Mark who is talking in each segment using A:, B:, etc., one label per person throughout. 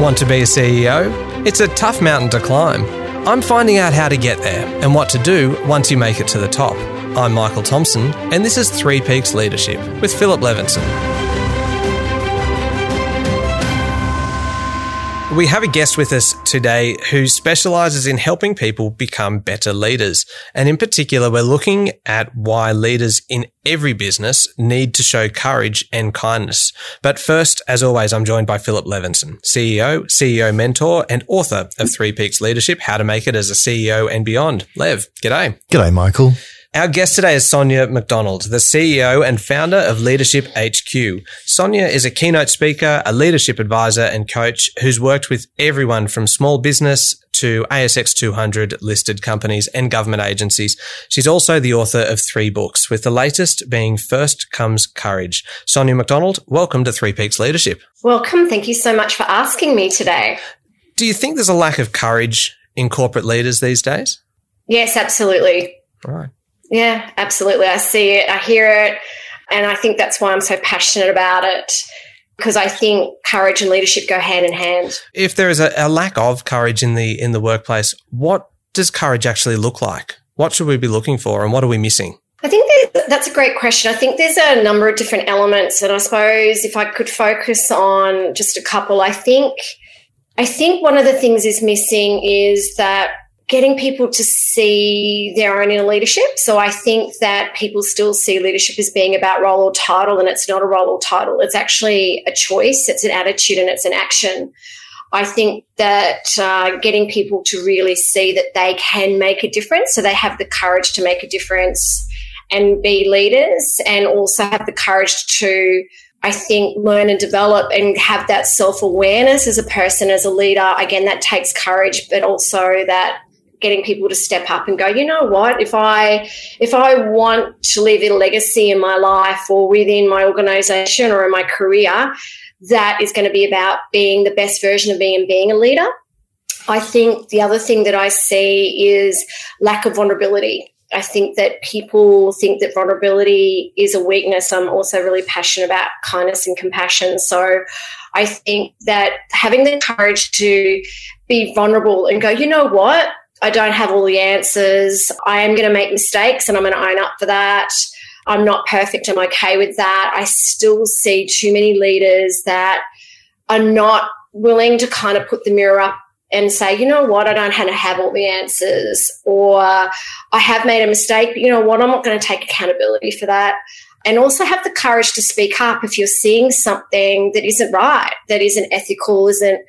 A: Want to be a CEO? It's a tough mountain to climb. I'm finding out how to get there and what to do once you make it to the top. I'm Michael Thompson, and this is Three Peaks Leadership with Philip Levinson. We have a guest with us today who specializes in helping people become better leaders. And in particular, we're looking at why leaders in every business need to show courage and kindness. But first, as always, I'm joined by Philip Levinson, CEO, CEO mentor, and author of Three Peaks Leadership, How to Make It as a CEO and Beyond. Lev, g'day.
B: G'day, Michael.
A: Our guest today is Sonia McDonald, the CEO and founder of Leadership HQ. Sonia is a keynote speaker, a leadership advisor and coach who's worked with everyone from small business to ASX 200 listed companies and government agencies. She's also the author of three books, with the latest being First Comes Courage. Sonia McDonald, welcome to Three Peaks Leadership.
C: Welcome. Thank you so much for asking me today.
A: Do you think there's a lack of courage in corporate leaders these days?
C: Yes, absolutely.
A: All right.
C: Yeah, absolutely. I see it, I hear it, and I think that's why I'm so passionate about it because I think courage and leadership go hand in hand.
A: If there is a, a lack of courage in the in the workplace, what does courage actually look like? What should we be looking for, and what are we missing?
C: I think that's a great question. I think there's a number of different elements, and I suppose if I could focus on just a couple, I think I think one of the things is missing is that getting people to see their own inner leadership. So I think that people still see leadership as being about role or title, and it's not a role or title. It's actually a choice, it's an attitude, and it's an action. I think that uh, getting people to really see that they can make a difference, so they have the courage to make a difference and be leaders, and also have the courage to I think, learn and develop and have that self awareness as a person, as a leader. Again, that takes courage, but also that getting people to step up and go you know what if i if i want to leave a legacy in my life or within my organization or in my career that is going to be about being the best version of me and being a leader i think the other thing that i see is lack of vulnerability I think that people think that vulnerability is a weakness. I'm also really passionate about kindness and compassion. So I think that having the courage to be vulnerable and go, you know what? I don't have all the answers. I am going to make mistakes and I'm going to own up for that. I'm not perfect. I'm okay with that. I still see too many leaders that are not willing to kind of put the mirror up and say, you know what, I don't have to have all the answers, or I have made a mistake, but you know what, I'm not going to take accountability for that. And also have the courage to speak up if you're seeing something that isn't right, that isn't ethical, isn't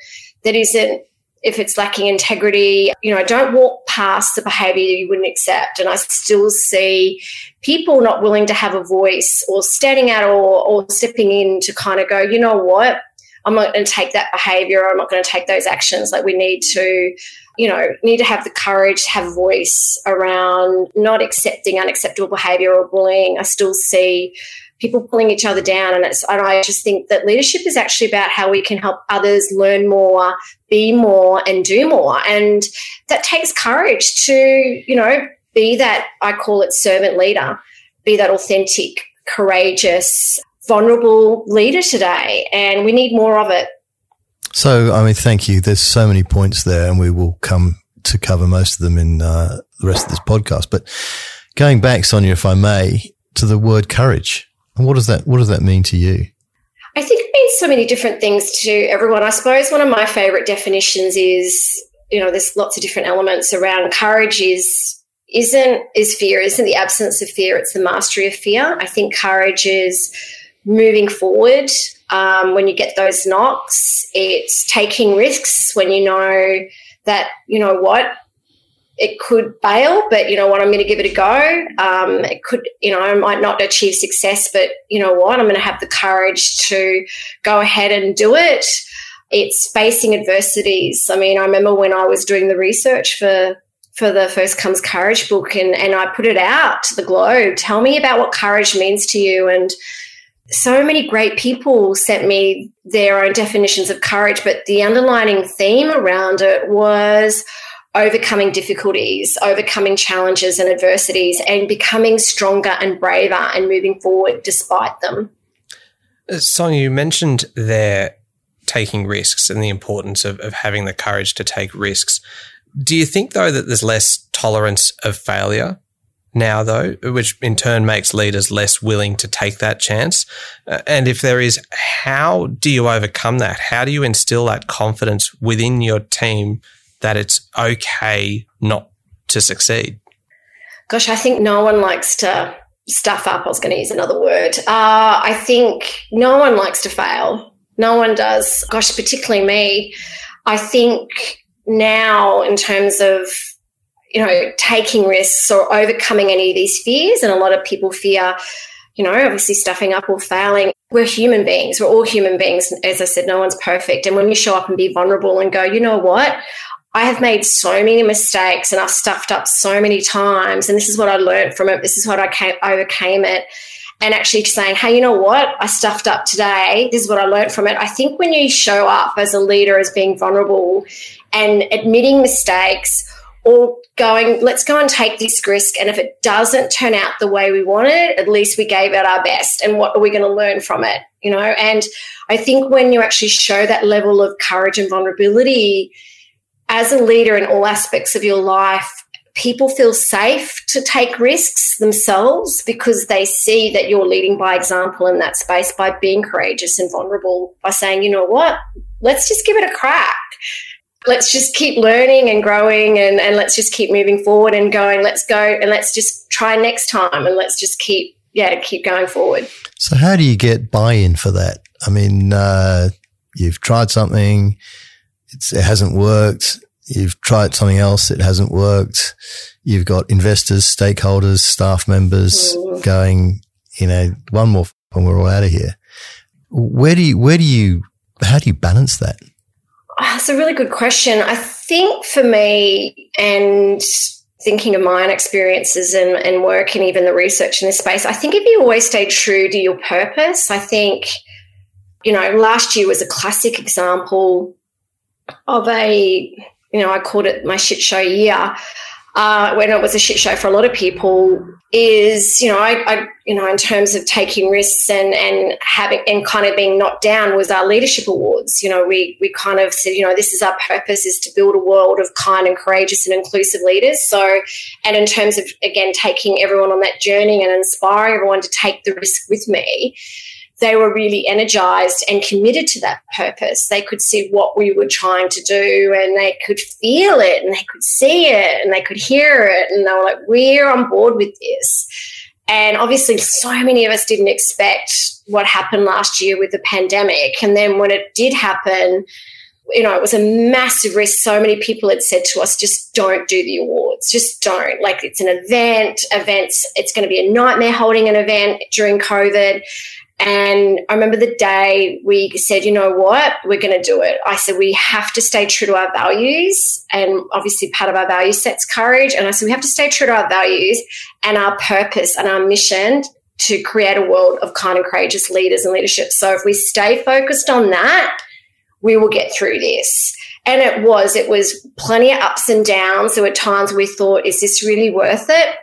C: that isn't if it's lacking integrity, you know, don't walk past the behavior you wouldn't accept. And I still see people not willing to have a voice or standing out or, or stepping in to kind of go, you know what, I'm not going to take that behavior or I'm not going to take those actions. Like we need to, you know, need to have the courage to have a voice around not accepting unacceptable behavior or bullying. I still see people pulling each other down. And it's, and I just think that leadership is actually about how we can help others learn more, be more, and do more. And that takes courage to, you know, be that, I call it servant leader, be that authentic, courageous, vulnerable leader today. And we need more of it.
B: So, I mean, thank you. There's so many points there, and we will come to cover most of them in uh, the rest of this podcast. But going back, Sonia, if I may, to the word courage. And what does that what does that mean to you?
C: I think it means so many different things to everyone. I suppose one of my favorite definitions is, you know, there's lots of different elements around courage is isn't is fear, isn't the absence of fear, it's the mastery of fear. I think courage is moving forward um, when you get those knocks. It's taking risks when you know that, you know what, it could fail, but you know what, I'm going to give it a go. Um, it could, you know, I might not achieve success, but you know what, I'm going to have the courage to go ahead and do it. It's facing adversities. I mean, I remember when I was doing the research for for the First Comes Courage book, and and I put it out to the globe. Tell me about what courage means to you, and so many great people sent me their own definitions of courage, but the underlining theme around it was overcoming difficulties, overcoming challenges and adversities, and becoming stronger and braver and moving forward despite them.
A: Uh, Sonia, you mentioned there taking risks and the importance of, of having the courage to take risks. Do you think though that there's less tolerance of failure now though, which in turn makes leaders less willing to take that chance? Uh, and if there is, how do you overcome that? How do you instill that confidence within your team that it's okay not to succeed?
C: Gosh, I think no one likes to stuff up. I was going to use another word. Uh, I think no one likes to fail. No one does. Gosh, particularly me. I think now, in terms of you know taking risks or overcoming any of these fears, and a lot of people fear, you know, obviously stuffing up or failing. We're human beings. We're all human beings. As I said, no one's perfect. And when you show up and be vulnerable and go, you know what, I have made so many mistakes and I've stuffed up so many times. And this is what I learned from it. This is what I came, overcame it. And actually saying, hey, you know what? I stuffed up today. This is what I learned from it. I think when you show up as a leader as being vulnerable and admitting mistakes or going, let's go and take this risk. And if it doesn't turn out the way we want it, at least we gave it our best. And what are we going to learn from it? You know, and I think when you actually show that level of courage and vulnerability, as a leader in all aspects of your life, people feel safe to take risks themselves because they see that you're leading by example in that space by being courageous and vulnerable, by saying, you know what, let's just give it a crack. Let's just keep learning and growing and, and let's just keep moving forward and going, let's go and let's just try next time and let's just keep, yeah, keep going forward.
B: So, how do you get buy in for that? I mean, uh, you've tried something, it hasn't worked. You've tried something else. It hasn't worked. You've got investors, stakeholders, staff members mm. going, you know, one more and we're all out of here. Where do you, where do you, how do you balance that?
C: That's a really good question. I think for me and thinking of my own experiences and, and work and even the research in this space, I think if you always stay true to your purpose, I think, you know, last year was a classic example of a, you know, I called it my shit show year. Uh, when it was a shit show for a lot of people, is you know, I, I, you know, in terms of taking risks and and having and kind of being knocked down was our leadership awards. You know, we we kind of said, you know, this is our purpose is to build a world of kind and courageous and inclusive leaders. So, and in terms of again taking everyone on that journey and inspiring everyone to take the risk with me they were really energized and committed to that purpose. They could see what we were trying to do and they could feel it and they could see it and they could hear it. And they were like, we're on board with this. And obviously, so many of us didn't expect what happened last year with the pandemic. And then when it did happen, you know, it was a massive risk. So many people had said to us, just don't do the awards. Just don't. Like, it's an event. Events, it's going to be a nightmare holding an event during COVID. And I remember the day we said, you know what, we're going to do it. I said, we have to stay true to our values. And obviously, part of our value set's courage. And I said, we have to stay true to our values and our purpose and our mission to create a world of kind and courageous leaders and leadership. So if we stay focused on that, we will get through this. And it was, it was plenty of ups and downs. There were times we thought, is this really worth it?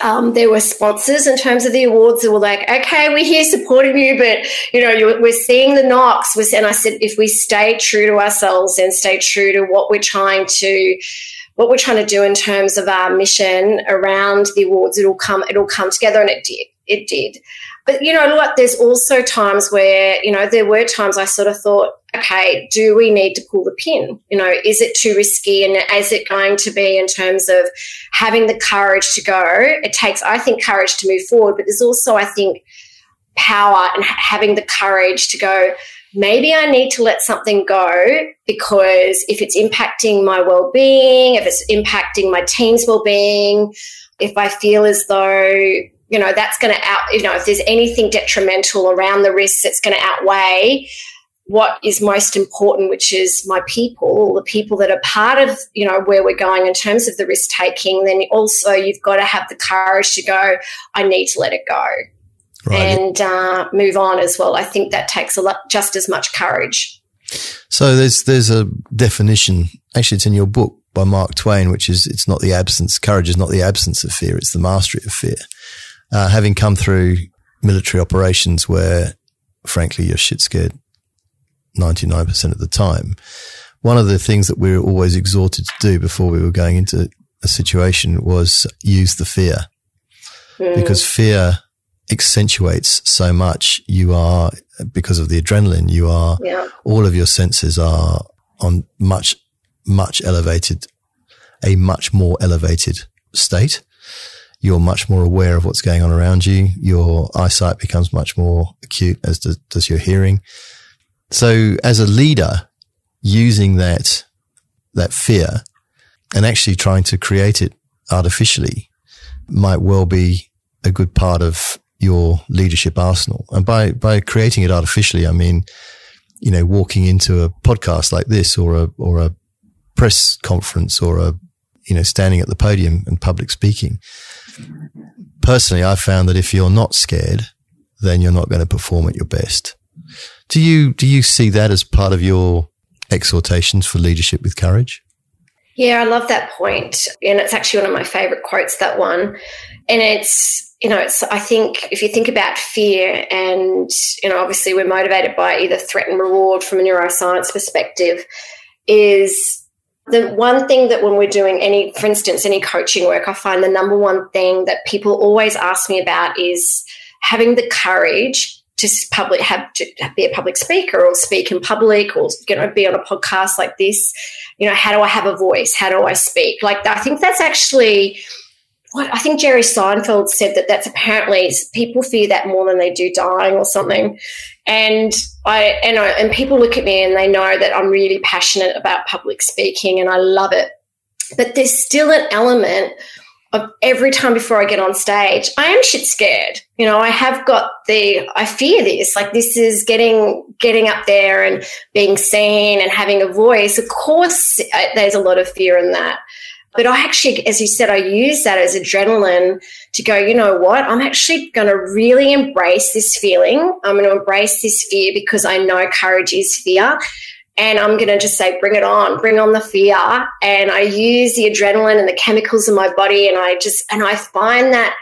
C: Um, there were sponsors in terms of the awards that were like, okay, we're here supporting you, but you know, we're seeing the knocks. And I said, if we stay true to ourselves and stay true to what we're trying to, what we're trying to do in terms of our mission around the awards, it'll come, it'll come together, and it did. It did. But you know what? There's also times where you know there were times I sort of thought, okay, do we need to pull the pin? You know, is it too risky, and is it going to be in terms of having the courage to go? It takes, I think, courage to move forward, but there's also, I think, power and having the courage to go. Maybe I need to let something go because if it's impacting my well being, if it's impacting my team's well being, if I feel as though you know that's going to out you know if there's anything detrimental around the risks it's going to outweigh what is most important which is my people the people that are part of you know where we're going in terms of the risk taking then also you've got to have the courage to go i need to let it go. Right. and uh, move on as well. I think that takes a lot just as much courage.
B: So there's there's a definition actually it's in your book by mark twain which is it's not the absence courage is not the absence of fear it's the mastery of fear uh, having come through military operations where, frankly, you're shit scared 99% of the time. One of the things that we were always exhorted to do before we were going into a situation was use the fear mm. because fear accentuates so much. You are, because of the adrenaline, you are, yeah. all of your senses are on much, much elevated, a much more elevated state. You're much more aware of what's going on around you. Your eyesight becomes much more acute as does, does your hearing. So as a leader, using that, that fear and actually trying to create it artificially might well be a good part of your leadership arsenal. And by, by creating it artificially, I mean, you know, walking into a podcast like this or a, or a press conference or a, you know, standing at the podium and public speaking. Personally, I found that if you're not scared, then you're not going to perform at your best. Do you, do you see that as part of your exhortations for leadership with courage?
C: Yeah, I love that point. And it's actually one of my favorite quotes, that one. And it's, you know, it's, I think if you think about fear and, you know, obviously we're motivated by either threat and reward from a neuroscience perspective, is the one thing that when we're doing any, for instance, any coaching work, I find the number one thing that people always ask me about is having the courage to public have to be a public speaker or speak in public or you know be on a podcast like this. You know how do i have a voice? How do i speak? Like i think that's actually what I think Jerry Seinfeld said that that's apparently people fear that more than they do dying or something. And I and I, and people look at me and they know that I'm really passionate about public speaking and I love it. But there's still an element of every time before I get on stage, I am shit scared. You know, I have got the I fear this. Like this is getting getting up there and being seen and having a voice. Of course, uh, there's a lot of fear in that. But I actually, as you said, I use that as adrenaline to go, you know what? I'm actually going to really embrace this feeling. I'm going to embrace this fear because I know courage is fear. And I'm going to just say, bring it on, bring on the fear. And I use the adrenaline and the chemicals in my body. And I just, and I find that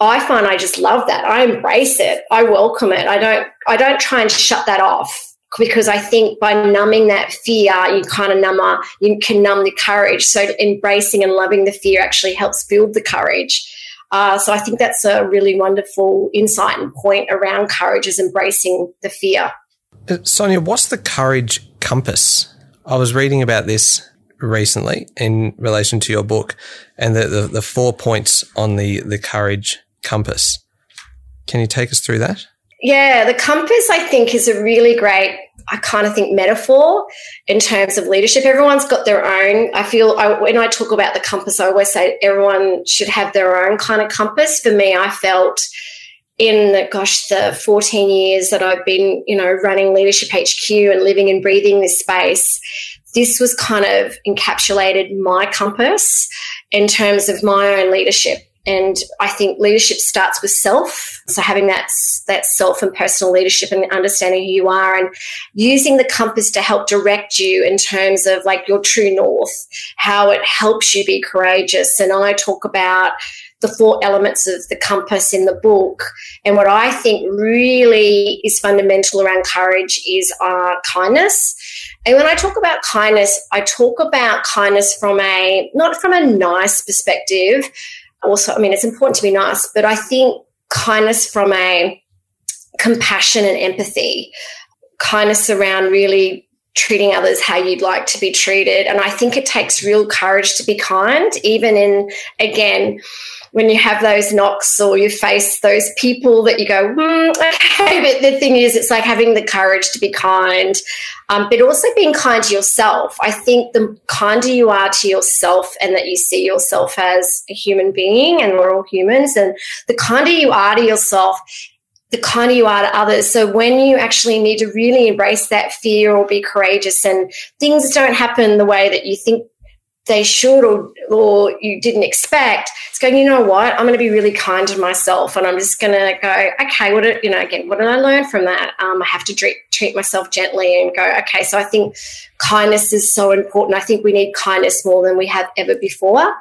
C: I find I just love that. I embrace it. I welcome it. I don't, I don't try and shut that off because I think by numbing that fear, you kind of numb, you can numb the courage. So embracing and loving the fear actually helps build the courage. Uh, so I think that's a really wonderful insight and point around courage is embracing the fear.
A: Uh, Sonia, what's the courage compass? I was reading about this recently in relation to your book and the, the, the four points on the, the courage compass. Can you take us through that?
C: Yeah, the compass, I think, is a really great, I kind of think, metaphor in terms of leadership. Everyone's got their own. I feel I, when I talk about the compass, I always say everyone should have their own kind of compass. For me, I felt in the, gosh, the 14 years that I've been, you know, running Leadership HQ and living and breathing this space, this was kind of encapsulated my compass in terms of my own leadership and I think leadership starts with self. So having that, that self and personal leadership and understanding who you are and using the compass to help direct you in terms of like your true north, how it helps you be courageous. And I talk about the four elements of the compass in the book. And what I think really is fundamental around courage is our kindness. And when I talk about kindness, I talk about kindness from a, not from a nice perspective, also, I mean, it's important to be nice, but I think kindness from a compassion and empathy, kindness around really treating others how you'd like to be treated. And I think it takes real courage to be kind, even in, again, when you have those knocks or you face those people that you go, mm, okay, but the thing is, it's like having the courage to be kind, um, but also being kind to yourself. I think the kinder you are to yourself and that you see yourself as a human being and we're all humans, and the kinder you are to yourself, the kinder you are to others. So when you actually need to really embrace that fear or be courageous and things don't happen the way that you think they should or, or you didn't expect, it's going, you know what, I'm going to be really kind to myself and I'm just going to go, okay, what, did, you know, again, what did I learn from that? Um, I have to treat, treat myself gently and go, okay, so I think kindness is so important. I think we need kindness more than we have ever before.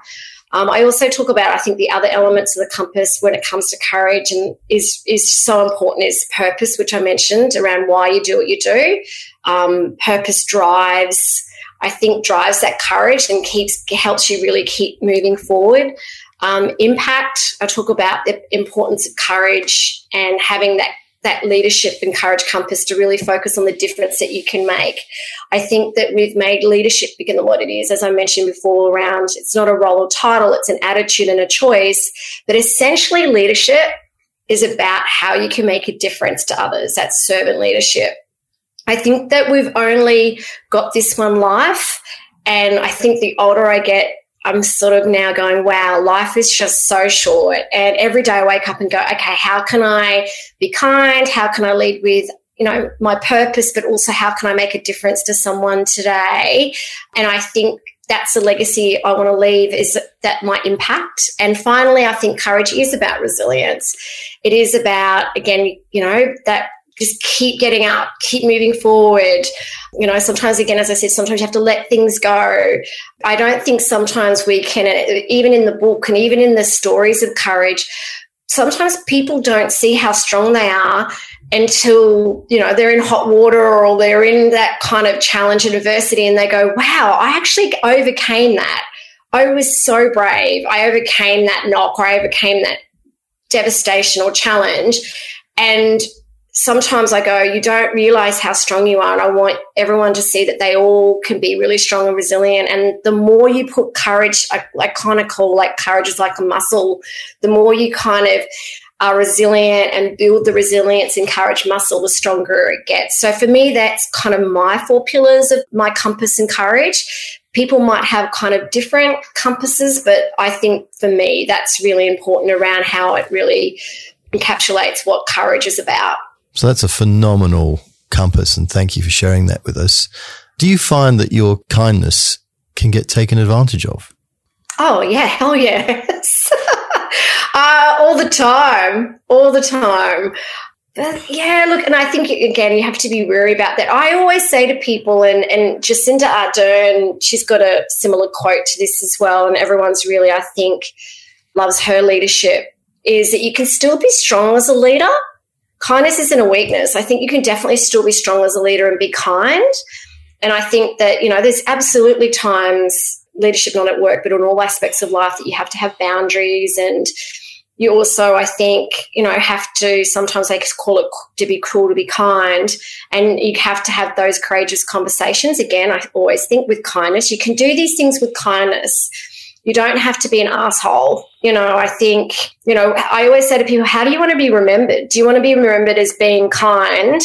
C: Um, I also talk about, I think, the other elements of the compass when it comes to courage and is is so important is purpose, which I mentioned around why you do what you do. Um, purpose drives, I think, drives that courage and keeps helps you really keep moving forward. Um, impact, I talk about the importance of courage and having that that leadership and courage compass to really focus on the difference that you can make. I think that we've made leadership bigger than what it is, as I mentioned before, around it's not a role or title, it's an attitude and a choice. But essentially, leadership is about how you can make a difference to others. That's servant leadership. I think that we've only got this one life. And I think the older I get, I'm sort of now going, wow, life is just so short. And every day I wake up and go, okay, how can I be kind? How can I lead with, you know, my purpose, but also how can I make a difference to someone today? And I think that's the legacy I want to leave is that my impact. And finally, I think courage is about resilience. It is about, again, you know, that just keep getting up, keep moving forward. You know, sometimes, again, as I said, sometimes you have to let things go. I don't think sometimes we can, even in the book and even in the stories of courage, sometimes people don't see how strong they are until you know they're in hot water or they're in that kind of challenge and adversity and they go wow i actually overcame that i was so brave i overcame that knock or i overcame that devastation or challenge and sometimes I go, you don't realize how strong you are. And I want everyone to see that they all can be really strong and resilient. And the more you put courage, I, I kind of call like courage is like a muscle, the more you kind of are resilient and build the resilience and courage muscle, the stronger it gets. So for me, that's kind of my four pillars of my compass and courage. People might have kind of different compasses, but I think for me, that's really important around how it really encapsulates what courage is about.
B: So that's a phenomenal compass, and thank you for sharing that with us. Do you find that your kindness can get taken advantage of?
C: Oh, yeah, hell yes. uh, all the time, all the time. But yeah, look, and I think again, you have to be wary about that. I always say to people, and, and Jacinda Ardern, she's got a similar quote to this as well, and everyone's really, I think, loves her leadership, is that you can still be strong as a leader kindness isn't a weakness. I think you can definitely still be strong as a leader and be kind. And I think that, you know, there's absolutely times, leadership not at work, but on all aspects of life, that you have to have boundaries. And you also, I think, you know, have to sometimes they call it to be cruel to be kind. And you have to have those courageous conversations. Again, I always think with kindness, you can do these things with kindness you don't have to be an asshole. You know, I think, you know, I always say to people, how do you want to be remembered? Do you want to be remembered as being kind?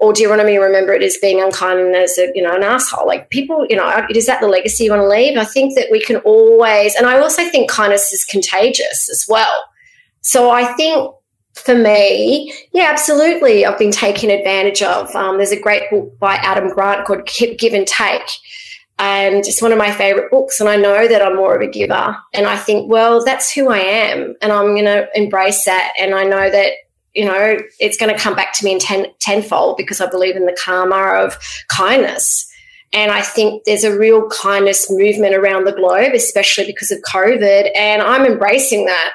C: Or do you want to be remembered as being unkind and as a, you know, an asshole? Like people, you know, is that the legacy you want to leave? I think that we can always, and I also think kindness is contagious as well. So I think for me, yeah, absolutely. I've been taken advantage of. Um, there's a great book by Adam Grant called Give and Take and it's one of my favorite books and i know that i'm more of a giver. And i think well that's who i am and i'm going to embrace that. And i know that you know it's going to come back to me in ten, tenfold because i believe in the karma of kindness. And i think there's a real kindness movement around the globe especially because of covid and i'm embracing that.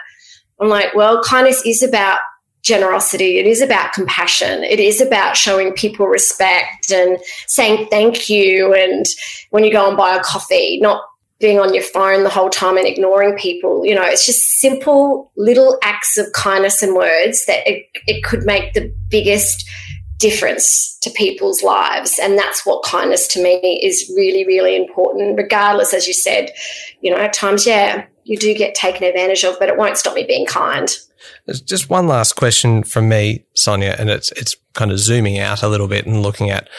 C: I'm like well kindness is about generosity. It is about compassion. It is about showing people respect and saying thank you. And when you go and buy a coffee, not being on your phone the whole time and ignoring people. You know, it's just simple little acts of kindness and words that it, it could make the biggest difference to people's lives. And that's what kindness to me is really, really important, regardless, as you said, you know, at times, yeah, you do get taken advantage of, but it won't stop me being kind.
A: Just one last question from me, Sonia, and it's it's kind of zooming out a little bit and looking at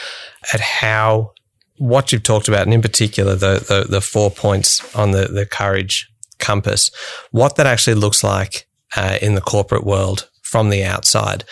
A: at how what you've talked about, and in particular the the, the four points on the the courage compass, what that actually looks like uh, in the corporate world from the outside.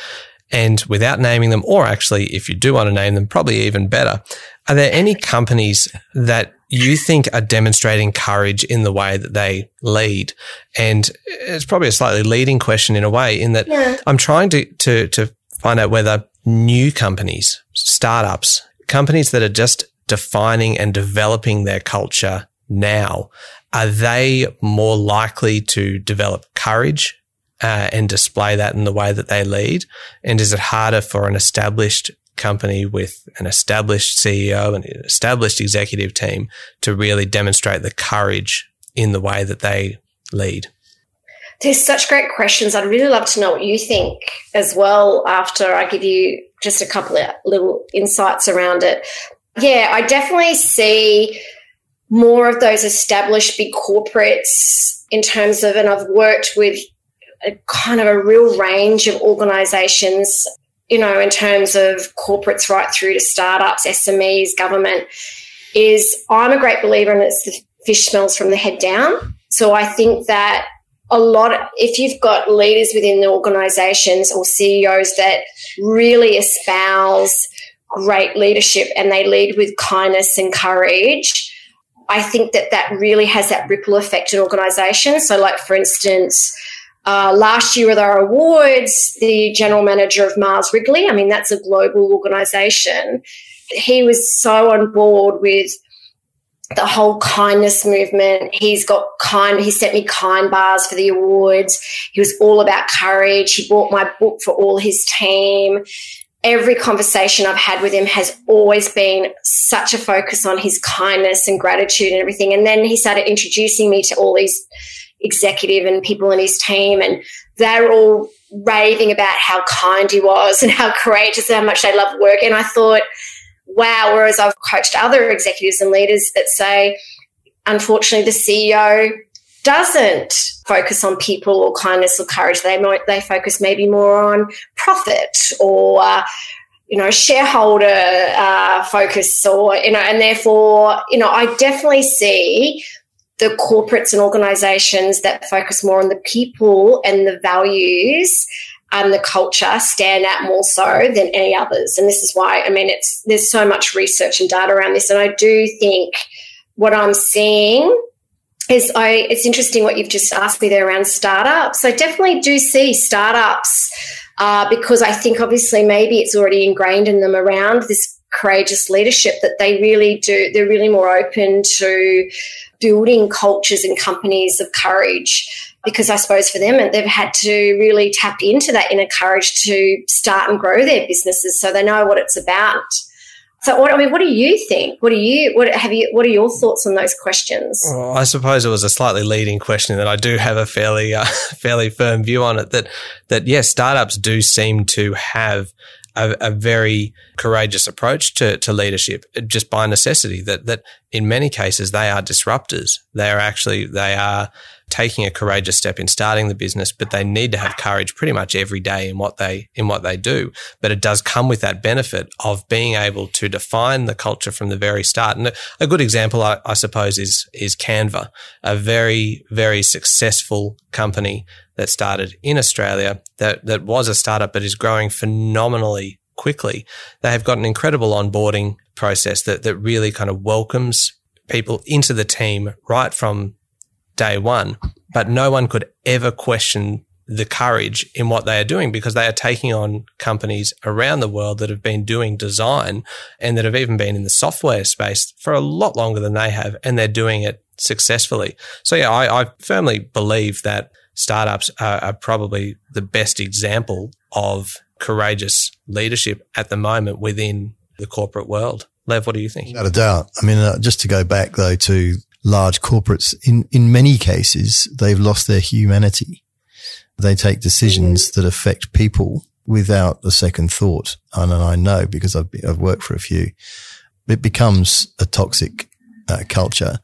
A: And without naming them, or actually, if you do want to name them, probably even better, are there any companies that you think are demonstrating courage in the way that they lead? And it's probably a slightly leading question in a way, in that yeah. I'm trying to, to, to find out whether new companies, startups, companies that are just defining and developing their culture now are they more likely to develop courage uh, and display that in the way that they lead? And is it harder for an established company with an established CEO and an established executive team to really demonstrate the courage in the way that they lead?
C: There's such great questions. I'd really love to know what you think as well after I give you just a couple of little insights around it. Yeah, I definitely see more of those established big corporates in terms of, and I've worked with a kind of a real range of organizations, you know, in terms of corporates right through to startups, SMEs, government, is I'm a great believer in it's the fish smells from the head down. So I think that a lot of, if you've got leaders within the organizations or CEOs that really espouse great leadership and they lead with kindness and courage, I think that that really has that ripple effect in organizations. So, like, for instance, uh, last year with our awards, the general manager of Mars Wrigley, I mean, that's a global organization, he was so on board with the whole kindness movement. He's got kind, he sent me kind bars for the awards. He was all about courage. He bought my book for all his team. Every conversation I've had with him has always been such a focus on his kindness and gratitude and everything. And then he started introducing me to all these executive and people in his team, and they're all raving about how kind he was and how courageous and how much they love work. And I thought, wow. Whereas I've coached other executives and leaders that say, unfortunately, the CEO doesn't focus on people or kindness or courage. They might they focus maybe more on profit or uh, you know shareholder uh, focus or you know, and therefore you know I definitely see the corporates and organizations that focus more on the people and the values and the culture stand out more so than any others. And this is why, I mean, it's there's so much research and data around this. And I do think what I'm seeing is I it's interesting what you've just asked me there around startups. I definitely do see startups uh, because I think obviously maybe it's already ingrained in them around this courageous leadership that they really do they're really more open to building cultures and companies of courage because I suppose for them they've had to really tap into that inner courage to start and grow their businesses so they know what it's about. So, what, I mean, what do you think? What do you what have you? What are your thoughts on those questions?
A: Well, I suppose it was a slightly leading question that I do have a fairly uh, fairly firm view on it. That that yes, startups do seem to have a, a, very courageous approach to, to leadership just by necessity that, that in many cases they are disruptors. They are actually, they are taking a courageous step in starting the business, but they need to have courage pretty much every day in what they, in what they do. But it does come with that benefit of being able to define the culture from the very start. And a good example, I, I suppose, is, is Canva, a very, very successful company that started in Australia that, that was a startup, but is growing phenomenally quickly. They have got an incredible onboarding process that, that really kind of welcomes people into the team right from day one, but no one could ever question the courage in what they are doing because they are taking on companies around the world that have been doing design and that have even been in the software space for a lot longer than they have, and they're doing it successfully. So yeah, I, I firmly believe that startups are, are probably the best example of courageous leadership at the moment within the corporate world. Lev, what do you think?
B: Without a doubt. I mean, uh, just to go back though to large corporates, in, in many cases, they've lost their humanity. They take decisions that affect people without a second thought. And I know because I've, I've worked for a few, it becomes a toxic uh, culture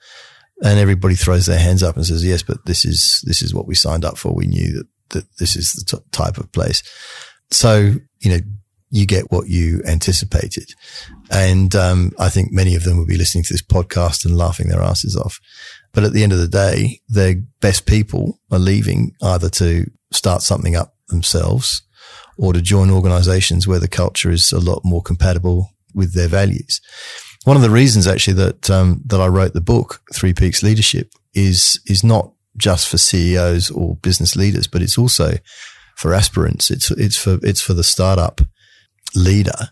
B: and everybody throws their hands up and says, yes, but this is, this is what we signed up for. We knew that, that this is the t- type of place. So, you know, you get what you anticipated. And um, I think many of them will be listening to this podcast and laughing their asses off. But at the end of the day, their best people are leaving either to start something up themselves or to join organizations where the culture is a lot more compatible with their values. One of the reasons actually that, um, that I wrote the book, Three Peaks Leadership is, is not just for CEOs or business leaders, but it's also for aspirants. It's, it's for, it's for the startup leader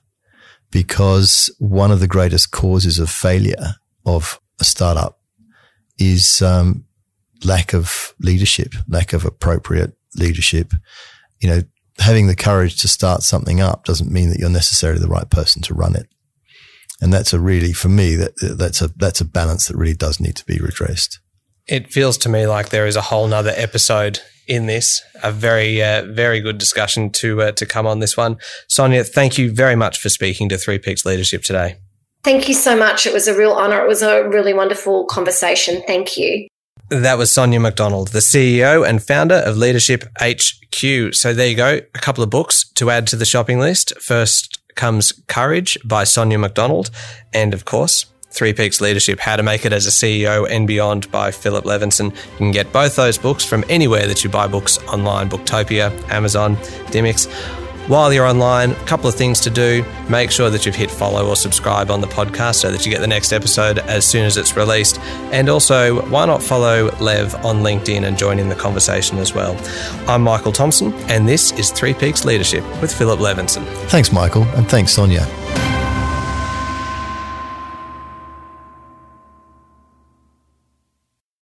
B: because one of the greatest causes of failure of a startup is um, lack of leadership, lack of appropriate leadership. You know, having the courage to start something up doesn't mean that you're necessarily the right person to run it. And that's a really, for me, that that's a that's a balance that really does need to be redressed.
A: It feels to me like there is a whole nother episode in this. A very, uh, very good discussion to uh, to come on this one. Sonia, thank you very much for speaking to Three Peaks Leadership today.
C: Thank you so much. It was a real honor. It was a really wonderful conversation. Thank you.
A: That was Sonia McDonald, the CEO and founder of Leadership HQ. So there you go, a couple of books to add to the shopping list. First comes Courage by Sonia McDonald, and of course, Three Peaks Leadership How to Make It as a CEO and Beyond by Philip Levinson. You can get both those books from anywhere that you buy books online Booktopia, Amazon, Dymocks. While you're online, a couple of things to do. Make sure that you've hit follow or subscribe on the podcast so that you get the next episode as soon as it's released. And also, why not follow Lev on LinkedIn and join in the conversation as well? I'm Michael Thompson, and this is Three Peaks Leadership with Philip Levinson.
B: Thanks, Michael, and thanks, Sonia.